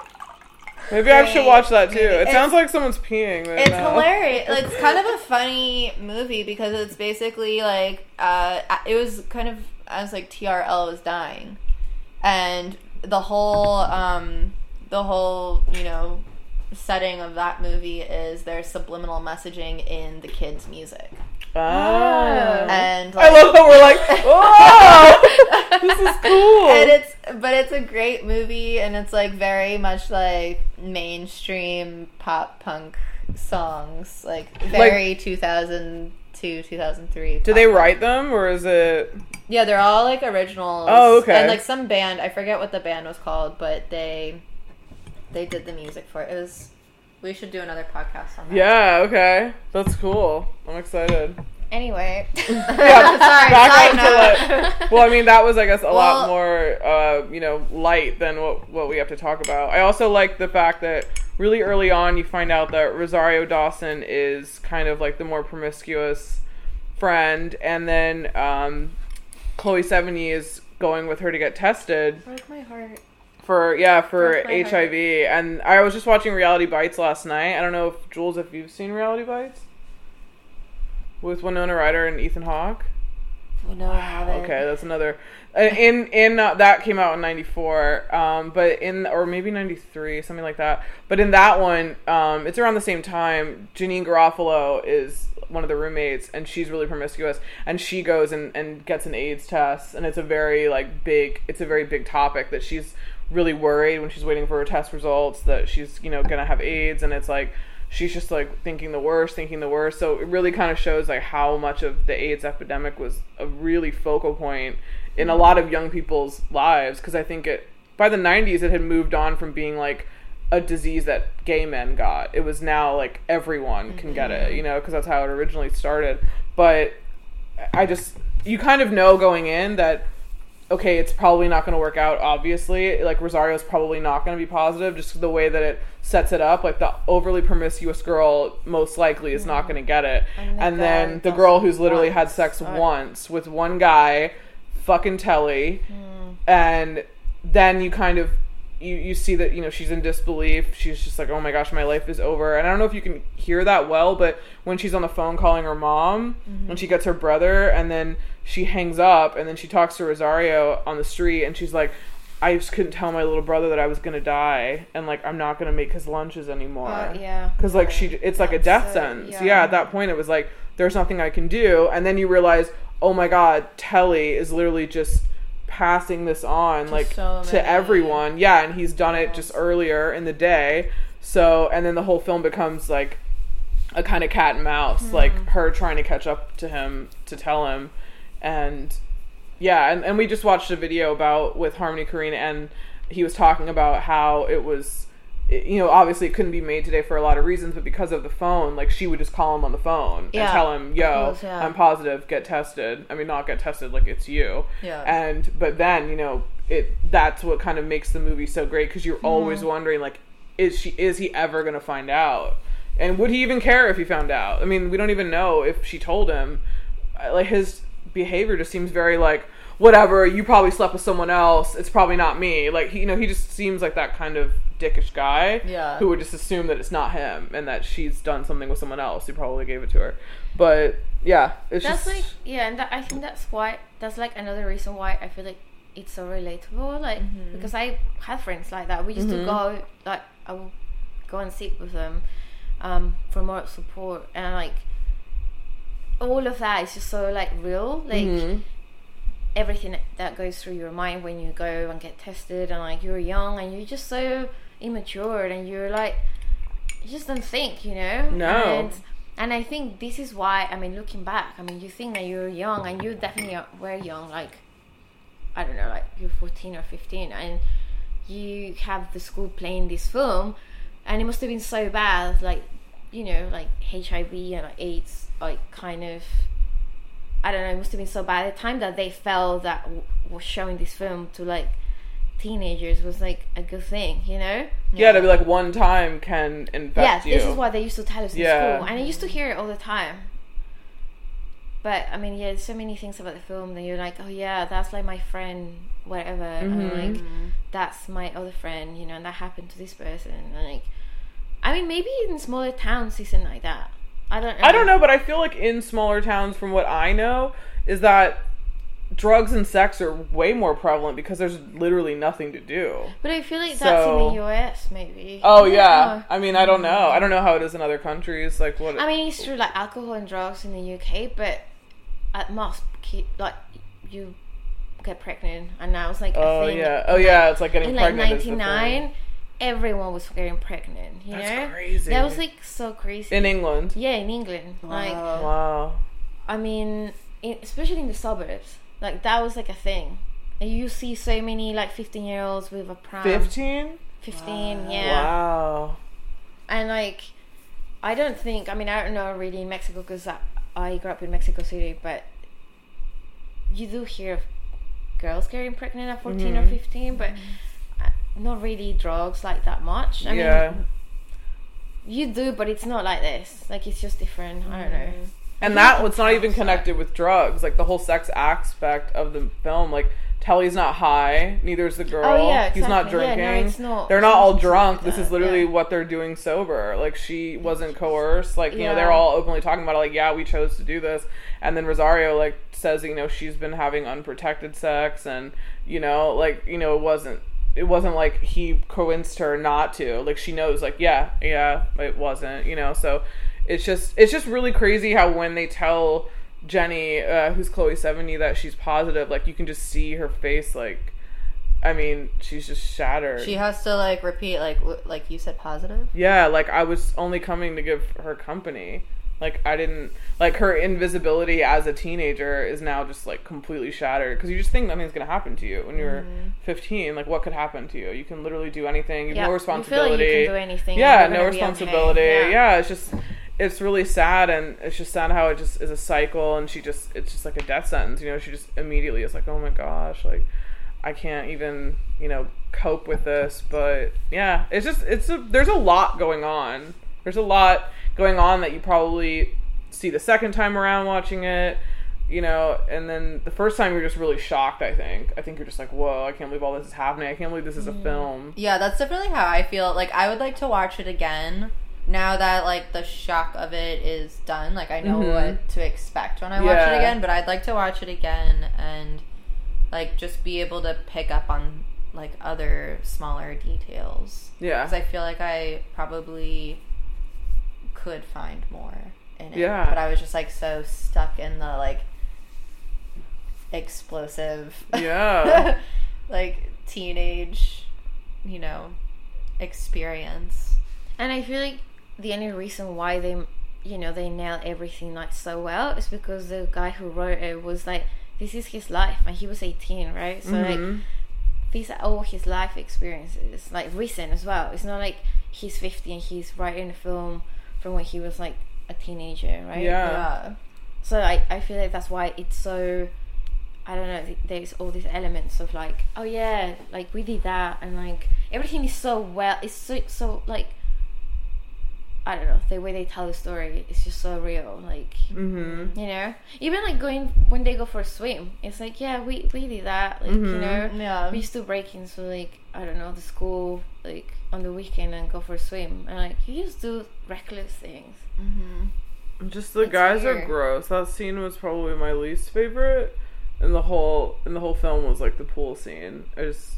Maybe I should watch that too. movie. It It's- sounds like someone's peeing right It's now. hilarious. Like, it's kind of a funny movie because it's basically like uh, it was kind of I was like TRL was dying, and the whole um, the whole you know setting of that movie is there's subliminal messaging in the kids' music, Ah. and I love that we're like, oh, this is cool. and it's but it's a great movie and it's like very much like mainstream pop punk songs like very 2002 2003 Do they write them or is it? yeah they're all like originals Oh, okay. and like some band i forget what the band was called but they they did the music for it it was we should do another podcast on that Yeah. Okay. That's cool. I'm excited. Anyway. Yeah. Sorry, back onto well, I mean, that was, I guess, a lot more, uh, you know, light than what what we have to talk about. I also like the fact that really early on you find out that Rosario Dawson is kind of like the more promiscuous friend, and then um, Chloe Sevigny is going with her to get tested Broke my heart. for yeah for my heart. HIV. And I was just watching Reality Bites last night. I don't know if Jules, if you've seen Reality Bites with Winona Ryder and Ethan Hawke. Oh, no, I haven't. Okay, that's another. Uh, In in uh, that came out in '94, um, but in or maybe '93, something like that. But in that one, um, it's around the same time. Janeane Garofalo is one of the roommates, and she's really promiscuous, and she goes and, and gets an AIDS test, and it's a very like big. It's a very big topic that she's really worried when she's waiting for her test results that she's you know gonna have AIDS, and it's like she's just like thinking the worst, thinking the worst. So it really kind of shows like how much of the AIDS epidemic was a really focal point in a lot of young people's lives because I think it by the 90s it had moved on from being like a disease that gay men got. It was now like everyone can get it, mm-hmm. you know, because that's how it originally started. But I just you kind of know going in that okay, it's probably not going to work out. Obviously, like Rosario's probably not going to be positive, just the way that it sets it up. Like the overly promiscuous girl, most likely is not mm-hmm. going to get it, And and, then the girl who's literally had sex once with one guy, fucking Telly, and then you kind of. You, you see that you know she's in disbelief she's just like oh my gosh my life is over and i don't know if you can hear that well but when she's on the phone calling her mom when she gets her brother and then she hangs up and then she talks to rosario on the street and she's like i just couldn't tell my little brother that i was gonna die and like i'm not gonna make his lunches anymore Uh, yeah. because like she it's like a death it, sentence yeah. yeah. at that point it was like there's nothing i can do and then you realize oh my god telly is literally just passing this on like so to everyone. Yeah and he's done it just earlier in the day. So and then the whole film becomes like a kind of cat and mouse hmm. like her trying to catch up to him to tell him. And yeah and, and we just watched a video about with harmony korine and he was talking about how it was you know, obviously it couldn't be made today for a lot of reasons, but because of the phone, like she would just call him on the phone and tell him, "Yo, course, yeah. I'm positive. Get tested." I mean, not get tested like it's you. Yeah. And but then you know it. That's what kind of makes the movie so great because you're always mm-hmm. wondering like, is she? Is he ever gonna find out? And would he even care if he found out? I mean, we don't even know if she told him. Like his behavior just seems very like whatever. You probably slept with someone else. It's probably not me. Like he, you know, he just seems like that kind of dickish guy. Yeah. Who would just assume that it's not him and that she's done something with someone else. He probably gave it to her. But yeah, it's That's just like yeah, and that, I think that's why that's like another reason why I feel like it's so relatable. Like Mm-hmm. because I had friends like that. We used to go like I would go and sit with them um, for more support, and like all of that is just so like real. Like Mhm. everything that goes through your mind when you go and get tested, and like you're young and you're just so immature, and you're like you just don't think, you know. No. And, and I think this is why, I mean, looking back, I mean, you think that you're young, and you definitely were young, like, I don't know, like you're 14 or 15, and you have the school playing this film, and it must have been so bad, like, you know, like HIV and like, AIDS, like, kind of, I don't know, it must have been so bad. at The time that they felt that w- was showing this film to, like, teenagers was, like, a good thing, you know? yeah, to be like one time can infect Yes, you. this is what they used to tell us in Yeah. school, and I used to hear it all the time. But I mean, yeah, there's so many things about the film that you're like, oh yeah, that's like my friend, whatever, Mm-hmm. and like that's my other friend, you know, and that happened to this person, and like, I mean, maybe in smaller towns isn't like that. I don't. know. I don't know, but I feel like in smaller towns, from what I know, is that drugs and sex are way more prevalent because there's literally nothing to do. But I feel like that's in the US, maybe. Oh I yeah, know. I mean I don't know. I don't know how it is in other countries. Like what? I mean, it's true, like alcohol and drugs in the UK, but at most, ki- like you get pregnant, and now it's like a oh thing. yeah, oh yeah, it's like getting in like pregnant. is the '99, everyone was getting pregnant. You That's know, crazy. that was like so crazy. in England. yeah, in England, like Wow. Wow. I mean, in, especially in the suburbs, like that was like a thing. And you see so many like 15 year olds with a pram. Fifteen. 15, yeah. Wow. And like, I don't think. I mean, I don't know really in Mexico because I, I grew up in Mexico City, but you do hear of girls getting pregnant at 14 or Mhm. 15, but uh, not really drugs like that much. I yeah. mean, you do, but it's not like this. Like it's just different. I don't know. And that was not even connected with drugs. Like the whole sex aspect of the film. Like Telly's not high, neither is the oh, girl. Oh, yeah, He's not exactly. Yeah, no, drinking. it's not- they're not all drunk. like this is literally yeah. what they're doing sober. Like she wasn't coerced. Like you know, they're all openly talking about it. Like yeah, we chose to do this. And then Rosario like says, you know, she's been having unprotected sex, and you know, like you know, it wasn't. It wasn't like he coerced her not to. Like she knows, like yeah, yeah, it wasn't. You know, so it's just it's just really crazy how when they tell Jenny, uh, who's Chloe Sevigny, that she's positive, like you can just see her face, like I mean, she's just shattered. She has to like repeat like w- like you said positive. yeah, like I was only coming to give her company. Like I didn't like her invisibility as a teenager is now just like completely shattered because you just think nothing's gonna happen to you when you're 15. Like what could happen to you? You can literally do anything. You have Yeah, no you feel like responsibility. you can do anything. yeah, no gonna okay. responsibility. Yeah. Yeah. it's just it's really sad and it's just sad how it just is a cycle and she just it's just like a death sentence. You know, she just immediately is like, oh my gosh, like I can't even you know cope with this. But yeah, it's just it's a there's a lot going on. There's a lot going on that you probably see the second time around watching it. You know, and then the first time you're just really shocked. I think. I think you're just like, "Whoa! I can't believe all this is happening. I can't believe this is a mm. film." Yeah, that's definitely how I feel. Like I would like to watch it again now that like the shock of it is done. Like I know Mhm. what to expect when I watch Yeah. it again, but I'd like to watch it again and like just be able to pick up on like other smaller details. Yeah. Because I feel like I probably could find more in it. Yeah. But I was just like so stuck in the like explosive Yeah. like teenage, you know, experience. And I feel like the only reason why they, you know, they nailed everything like so well is because the guy who wrote it was like, this is his life, and he was 18, right? So like, Mhm. these are all his life experiences, like recent as well. It's not like he's 50 and he's writing a film from when he was like a teenager, right? Yeah. Yeah. So I, I feel like that's why it's so I don't know, th- there's all these elements of like, oh yeah, like we did that and like everything is so well it's so so like I don't know, the way they tell the story is just so real. Like Mm-hmm. you know? Even like going when they go for a swim, it's like, yeah, we, we did that. Like, you Mhm. know, Yeah. we used to break into like I don't know the school like on the weekend and go for a swim and like you just do reckless things. Mm-hmm. Just the It's guys are gross. That scene was probably my least favorite, and the whole and the whole film was like the pool scene. It just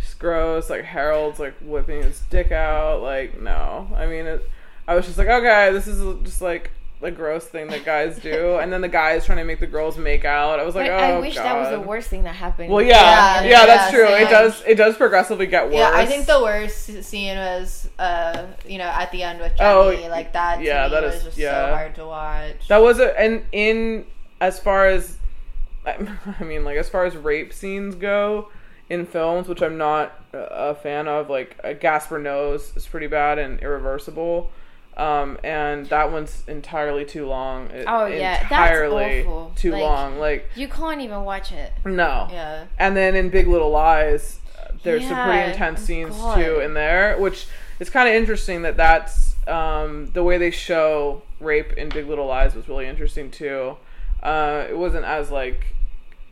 just gross. Like Harold's like whipping his dick out. Like no, I mean it. I was just like, okay, this is just like a gross thing that guys do, and then the guys trying to make the girls make out. I was like, But oh I wish god. that was the worst thing that happened. Well, yeah, Yeah, yeah, that's yeah, true. same. It does. It does progressively get worse. Yeah, I think the worst scene was, uh, you know, at the end with Jenny. Oh, like that. To yeah, me that was is- just yeah. so hard to watch. That was a and in as far as I mean, like as far as rape scenes go in films, which I'm not a a fan of. Like uh, Gaspar Noé's is pretty bad and Irreversible, um, and that one's entirely too long. It- Oh, yeah, entirely awful. too Like- long. Like You can't even watch it. no, yeah. and then in Big Little Lies, there's some pretty intense scenes God. too in there, which is kind of interesting that that's um, the way they show rape in Big Little Lies was really interesting too. Uh, it wasn't as like,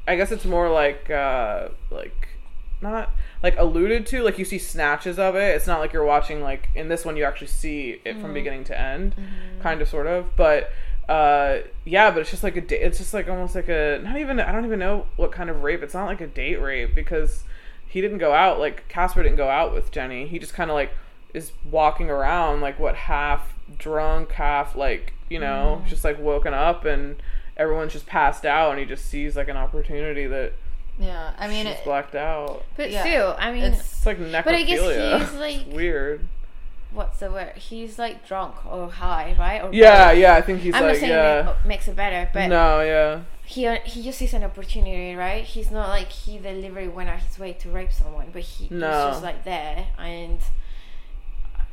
I guess it's more like uh, like not like alluded to. Like you see snatches of it. It's not like you're watching like in this one you actually see it from mm-hmm. beginning to end, mm-hmm. kind of sort of. But uh yeah but it's just like a da- it's just like almost like a not even i don't even know what kind of rape it's not like a date rape because he didn't go out like casper didn't go out with jenny he just kind of like is walking around like what half drunk half like you know mm-hmm. just like woken up and everyone's just passed out and he just sees like an opportunity that Yeah. I mean, she's it, blacked out But Yeah. still, I mean, it's it's like necrophilia But I guess he's, like- It's weird what's the word? He's like drunk or high, right? Or yeah both. yeah i think he's I'm like not saying yeah it makes it better, but no yeah he uh, he just sees an opportunity, right? He's not like he deliberately went out his way to rape someone, but he, No. he's just like there. And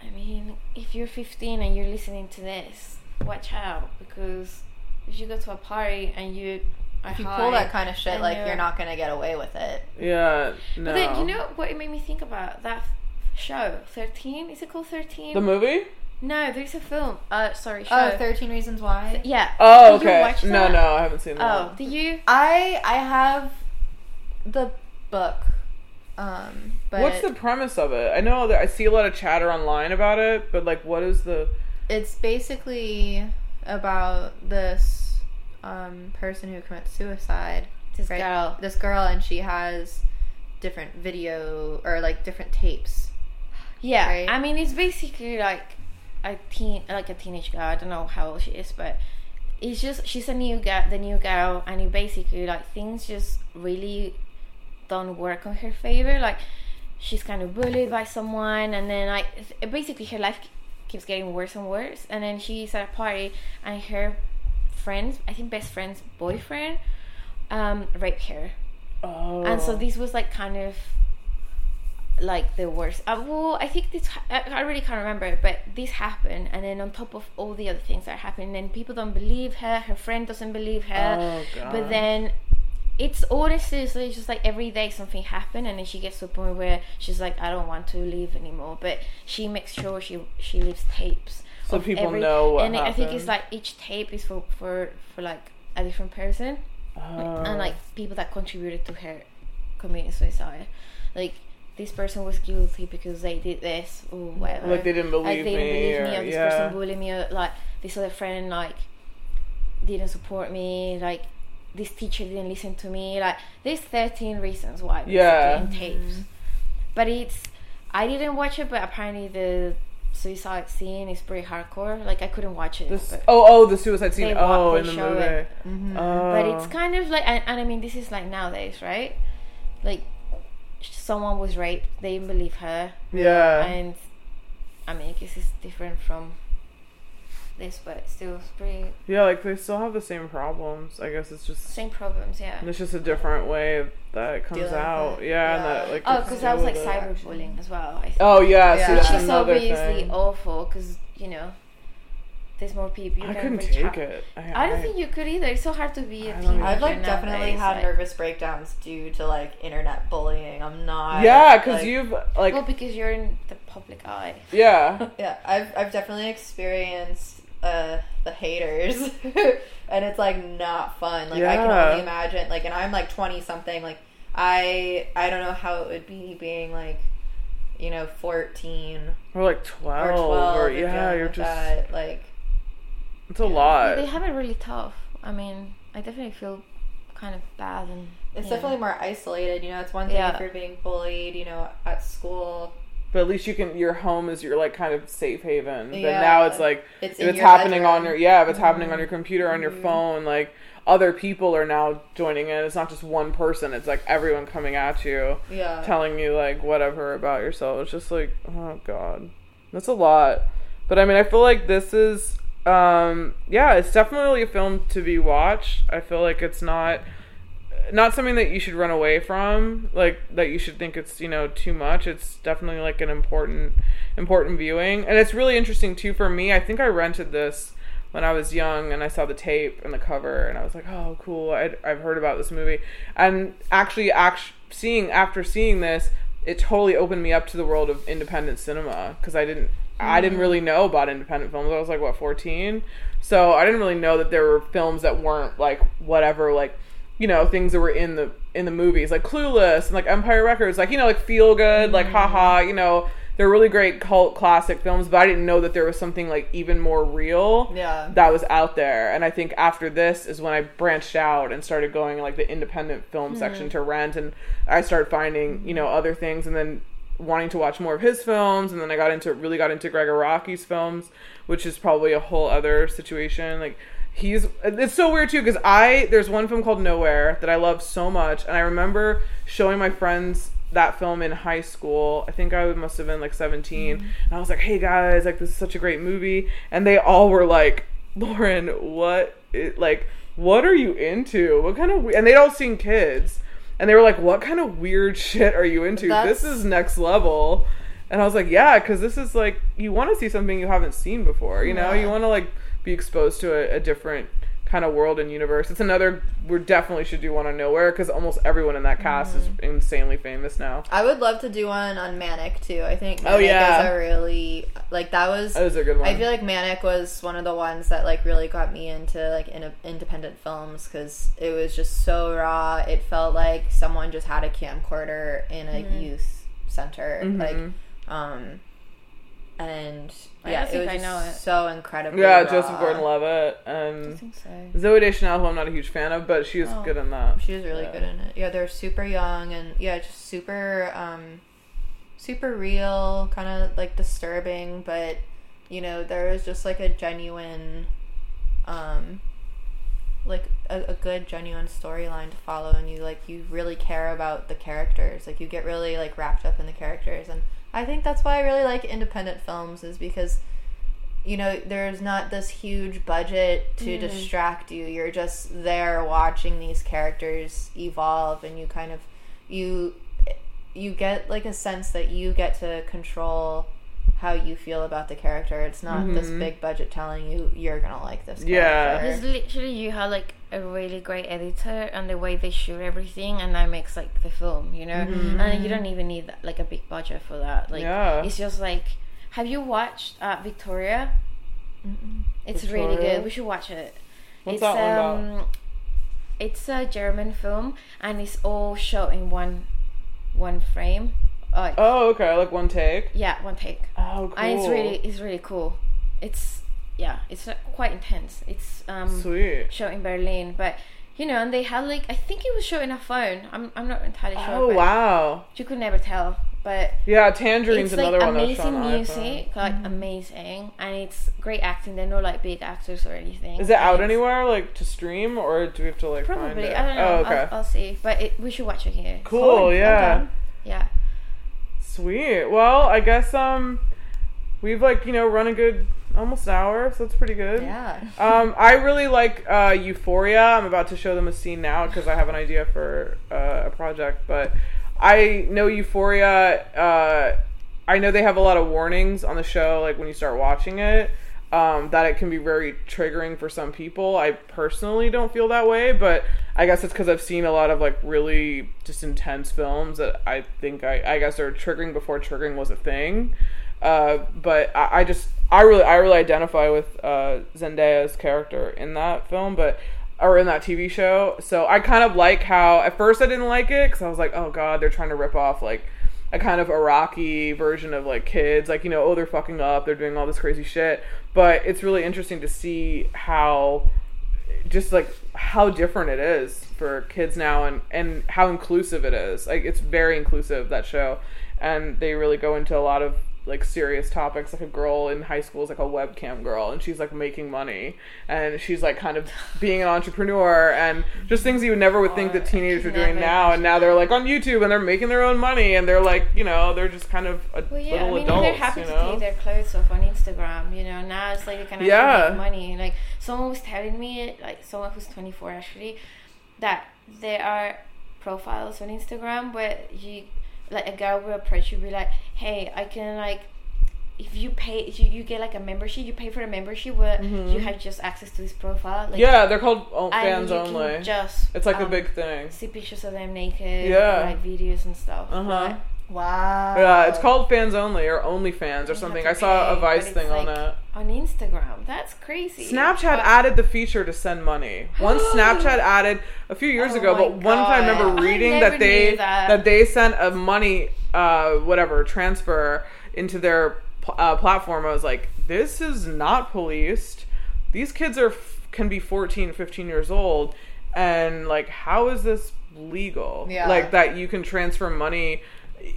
I mean, if you're 15 and you're listening to this, watch out because if you go to a party and you are if you pull that kind of shit, and like you're- you're not gonna get away with it. yeah no But then you know what it made me think about that show 13 is it called 13 the movie no there's a film uh sorry show Oh, 13 Reasons Why. yeah Oh, Did you okay. watch No, that? no, I haven't seen that. oh do you I I have the book, um, but What's the premise of it? I know that I see a lot of chatter online about it, but like, what is the? it's basically about this um, person who commits suicide. this right? girl This girl, and she has different video or like different tapes. yeah right? i mean it's basically like a teen like a teenage girl i don't know how old she is but it's just she's a new girl the new girl and it basically like things just really don't work on her favor like she's kind of bullied by someone and then like basically her life keeps getting worse and worse and then she's at a party and her friends i think best friend's boyfriend um raped her Oh. and so this was like kind of like the worst uh, well i think this I, I really can't remember but this happened and then on top of all the other things that happened and people don't believe her her friend doesn't believe her Oh god. but then it's honestly so it's just like every day something happened and then she gets to a point where she's like i don't want to leave anymore but she makes sure she she leaves tapes So people know what and i think it's like each tape is for for for like a different person Oh. and like people that contributed to her committing suicide. Like this person was guilty because they did this or whatever. like they didn't believe Like, they me, didn't believe me, or, or this yeah. person bullied me, or like this other friend like didn't support me, like this teacher didn't listen to me. Like there's 13 reasons why. Yeah. In tapes, but it's I didn't watch it, but apparently the suicide scene is pretty hardcore. Like I couldn't watch it. This, oh, oh, the suicide scene. Oh, in the movie. it. Mm-hmm. Oh. but it's kind of like and, and i mean this is like nowadays right like someone was raped they didn't believe her yeah. and i mean i guess it's different from this, but still it's pretty Yeah, like they still have the same problems. I guess it's just same problems. Yeah. it's just a different way that it comes Dealing out. it. Yeah, and Yeah. that like Oh, because that was like with it. cyberbullying as well. I think. Oh yeah, Yeah. see Which that's which is obviously thing. awful because you know there's more people. You I can couldn't take out. it. I don't think you could either. It's so hard to be a I don't teenager. I've like definitely nowadays, had like- nervous breakdowns due to like internet bullying. I'm not. Yeah, because like- you've like Well, because you're in the public eye. yeah. Yeah, I've I've definitely experienced uh the haters, and it's like not fun. Like I can only imagine. Like, and I'm like twenty something. Like I I don't know how it would be being like, you know, fourteen Or like twelve, or twelve. or yeah, you're just that. like. it's a Yeah. lot. They have it really tough. I mean, I definitely feel kind of bad and. It's yeah. definitely more isolated. You know, it's one thing Yeah. if you're being bullied. You know, at school. But at least you can. Your home is your like kind of safe haven. But now it's like It's if it's happening on your yeah, if it's happening on your computer on your Mhm. phone, like other people are now joining in. It's not just one person. It's like everyone coming at you, Yeah. telling you like whatever about yourself. It's just like oh god, that's a lot. But I mean, I feel like this is um yeah, it's definitely a film to be watched. I feel like it's not not something that you should run away from like that you should think it's you know too much. It's definitely like an important important viewing. And it's really interesting too for me i think i rented this when i was young and i saw the tape and the cover and i was like oh cool. I'd, i've heard about this movie. And actually act- seeing after seeing this it totally opened me up to the world of independent cinema because i didn't i didn't mm. really know about independent films. I was like what 14 so i didn't really know that there were films that weren't like whatever like you know things that were in the in the movies like clueless and like empire records like you know like feel good like mm-hmm. haha you know they're really great cult classic films but i didn't know that there was something like even more real Yeah. that was out there. And i think after this is when i branched out and started going like the independent film mm-hmm. section to rent and i started finding you know other things and then wanting to watch more of his films and then i got into really got into Gregg Araki's films which is probably a whole other situation. Like he's it's so weird too because i there's one film called nowhere that i love so much and i remember showing my friends that film in high school. I think i must have been like 17 mm-hmm. and i was like hey guys like this is such a great movie. And they all were like lauren what i- like what are you into? What kind of we-" and they'd all seen kids and they were like what kind of weird shit are you into? That's- this is next level. And i was like yeah because this is like you want to see something you haven't seen before you know? Yeah. you want to like be exposed to a, a different kind of world and universe it's another we definitely should do one on nowhere because almost everyone in that cast is Mm-hmm. insanely famous now I would love to do one on Manic too. I think Oh, yeah. is a really like that was. that was a good one I feel like Manic was one of the ones that like really got me into like in independent films because it was just so raw. It felt like someone just had a camcorder in a Mm-hmm. youth center, Mhm. like, um, and yeah, don't it think was I know it. so incredible. yeah raw. joseph gordon-levitt I and think so. zooey deschanel who i'm not a huge fan of but she is Oh. good in that She was really Yeah. good in it. Yeah, they're super young and yeah, just super um super real, kind of like disturbing, but you know, there is just like a genuine um like a, a good genuine storyline to follow and you like you really care about the characters. Like you get really like wrapped up in the characters and I think that's why I really like independent films is because you know, there's not this huge budget to Mm. distract you. You're just there watching these characters evolve and you kind of you you get like a sense that you get to control how you feel about the character. It's not this Mhm. big budget telling you you're going to like this Yeah. It's literally you have like a really great editor and the way they shoot everything, and that makes like the film, you know. And you don't even need like a big budget for that. Like Yeah. it's just like, have you watched uh, Victoria? Mm-mm. It's really good. We should watch it. What's it's that one about? um, it's a German film, and it's all shot in one one frame. Uh, oh okay like one take yeah, one take. oh cool And it's really it's really cool. It's yeah, it's uh, quite intense. It's um sweet show in Berlin, but you know, and they had like I think it was showing a phone. I'm I'm not entirely sure. oh wow You could never tell, but yeah tangerine's it's like another one that was shot amazing on music, like amazing, and it's great acting. They're not like big actors or anything. Is it out anywhere like to stream or do we have to like find Probably. it? I don't know. Oh, okay. I'll, I'll see, but it, we should watch it here. cool. I'm Yeah. down. Yeah. Sweet. Well, I guess um, we've like you know run a good almost an hour, so it's pretty good. Yeah. Um, I really like uh, Euphoria. I'm about to show them a scene now because I have an idea for uh, a project. But I know Euphoria. Uh, I know they have a lot of warnings on the show, like when you start watching it, um, that it can be very triggering for some people. I personally don't feel that way, but I guess it's because I've seen a lot of like really just intense films that I think I, I guess are triggering before triggering was a thing. Uh, but I, I just I really I really identify with uh, Zendaya's character in that film, but or in that TV show. So I kind of like how at first I didn't like it because I was like, oh god, they're trying to rip off like a kind of Araki version of like kids, like you know, oh they're fucking up, they're doing all this crazy shit. But it's really interesting to see how just like how different it is for kids now and and how inclusive it is. Like it's very inclusive that show, and they really go into a lot of like serious topics like a girl in high school is like a webcam girl and she's like making money and she's like kind of being an entrepreneur and just things you would never would think that teenagers are doing now and now they're like on youtube and they're making their own money and they're like you know they're just kind of a, Well, yeah, little I mean, adults they're happy you to know take their clothes off on Instagram. You know, now it's like you can actually Yeah. make money. Like someone was telling me, like someone who's 24 actually, that there are profiles on Instagram where you, like a girl will approach you, be like, "Hey, I can like." If you pay, if you, you get like a membership. You pay for a membership where you have just access to this profile. Like, Mm-hmm. yeah they're called fans only just it's like a um, big thing see pictures of them naked. Yeah. like videos and stuff. uh-huh Like, Wow. yeah it's called fans only or only fans or You something i saw a vice thing it's on like- it on Instagram. That's crazy. Snapchat added the feature to send money. Once Snapchat added a few years Oh ago, but one time I remember reading never that they knew that. they sent a money uh whatever transfer into their uh, platform. I was like, this is not policed. These kids are f- can be 14, 15 years old and like how is this legal? Yeah. Like that you can transfer money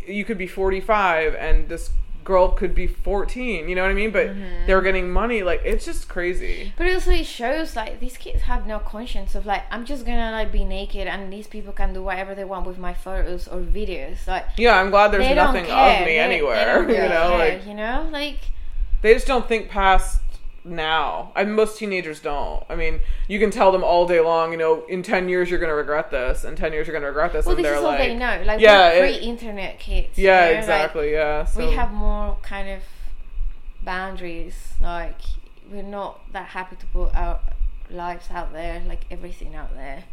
you could be 45 and this girl could be 14 you know what i mean but Mm-hmm. they were getting money like it's just crazy But it also it shows like these kids have no conscience of like I'm just gonna like be naked and these people can do whatever they want with my photos or videos. Like yeah i'm glad there's they nothing of me They- they anywhere don't you know care, like you know, like they just don't think past now I most teenagers don't i mean you can tell them all day long you know in 10 years you're gonna regret this in 10 years you're gonna regret this well, and this they're is all like they know. Like yeah, pre-internet kids. yeah you know, like, exactly yeah so we have more kind of boundaries. Like we're not that happy to put our lives out there, like everything out there.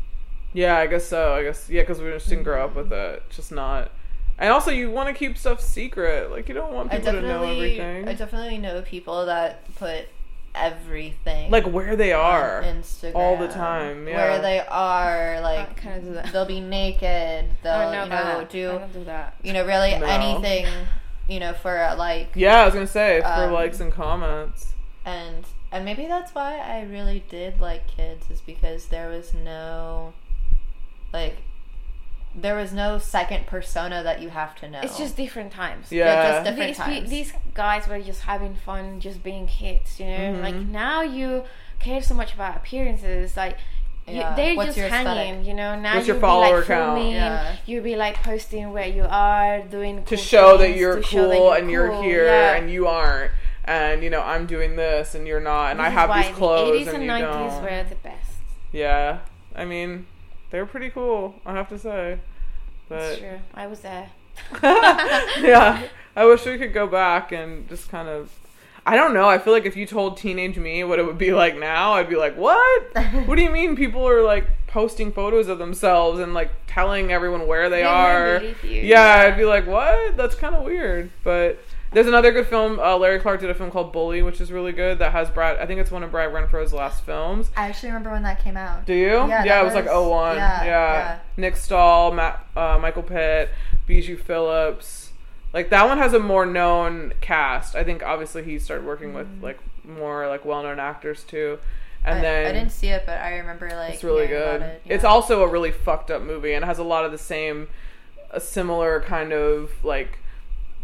Yeah, I guess so. I guess yeah, because we just didn't grow up with mm-hmm. it. Just not. And also, you want to keep stuff secret. Like you don't want people to know everything. I definitely know people that put everything like where they on are. Instagram all the time, yeah. Where they are, like kind of do they'll be naked. They'll I don't know you know that. I do don't do that. you know really No. anything you know for uh, like Yeah, I was gonna say for Um, likes and comments. and and maybe that's why I really did like kids is because there was no like there was no second persona that you have to know. It's just different times. Yeah. just different these, times. these guys were just having fun, just being kids, you know. Mhm. Like now you care so much about appearances, like. you- Yeah. they're What's just your hanging, aesthetic? you know. Now What's you'll be follower like count? filming, Yeah. you'll be like posting where you are, doing to cool show that you're cool show that you're and you're here Yeah. and you aren't. And you know I'm doing this and you're not. And This I have these clothes The 80s and, and you 90s don't. were the best. Yeah, I mean, they're pretty cool. I have to say. That's true. I was there. yeah, I wish we could go back and just kind of. I don't know. I feel like if you told teenage me what it would be like now, I'd be like, "What? what do you mean people are like posting photos of themselves and like telling everyone where they, They are?" Yeah, yeah. I'd be like, "What? That's kind of weird." But there's another good film. Uh, Larry Clark did a film called Bully, which is really good. That has Brad. I think it's one of Brad Renfro's last films. I actually remember when that came out. Do you? Yeah, it that was, like was- 01. yeah, Yeah, yeah. Nick Stahl, Matt, uh, Michael Pitt, Bijou Phillips. Like that one has a more known cast. I think obviously he started working with like more like well-known actors too. And Mm. I, then I didn't see it, but I remember like it's really good. it. It's also a really fucked up movie and it has a lot of the same, a similar kind of like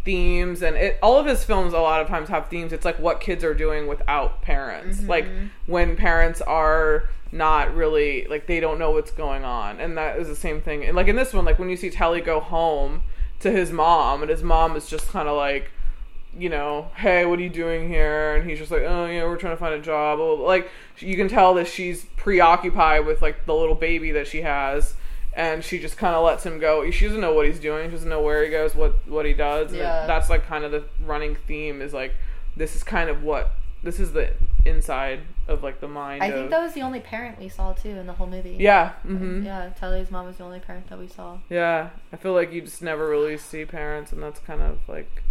themes and it all of his films a lot of times have themes it's like what kids are doing without parents Mm-hmm. like when parents are not really like they don't know what's going on and that is the same thing and like in this one like when you see telly go home to his mom and his mom is just kind of like you know, hey, what are you doing here? And he's just like, oh, yeah, we're trying to find a job. Like, you can tell that she's preoccupied with like the little baby that she has, and she just kind of lets him go. She doesn't know what he's doing. She doesn't know where he goes, what what he does. And Yeah. that's like kind of the running theme is like, this is kind of what this is the inside of like the mind. I of, think that was the only parent we saw too in the whole movie. Yeah. hmm Yeah, Telly's mom was the only parent that we saw. Yeah, I feel like you just never really see parents, and that's kind of like,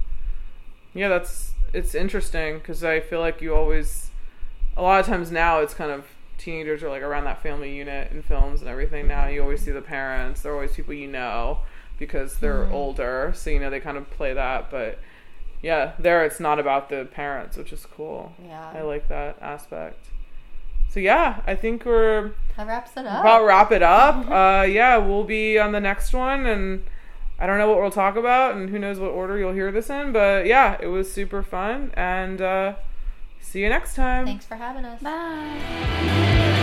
yeah, that's it's interesting because I feel like you always, a lot of times now it's kind of teenagers are like around that family unit in films and everything. Now you always see the parents; they're always people you know because they're older, so you know they kind of play that. But yeah, there it's not about the parents, which is cool. Yeah. I like that aspect. So yeah, I think we're That wraps it up. about wrap it up. uh, yeah, we'll be on the next one, and I don't know what we'll talk about, and who knows what order you'll hear this in. But yeah, it was super fun, and uh, see you next time. Thanks for having us. Bye.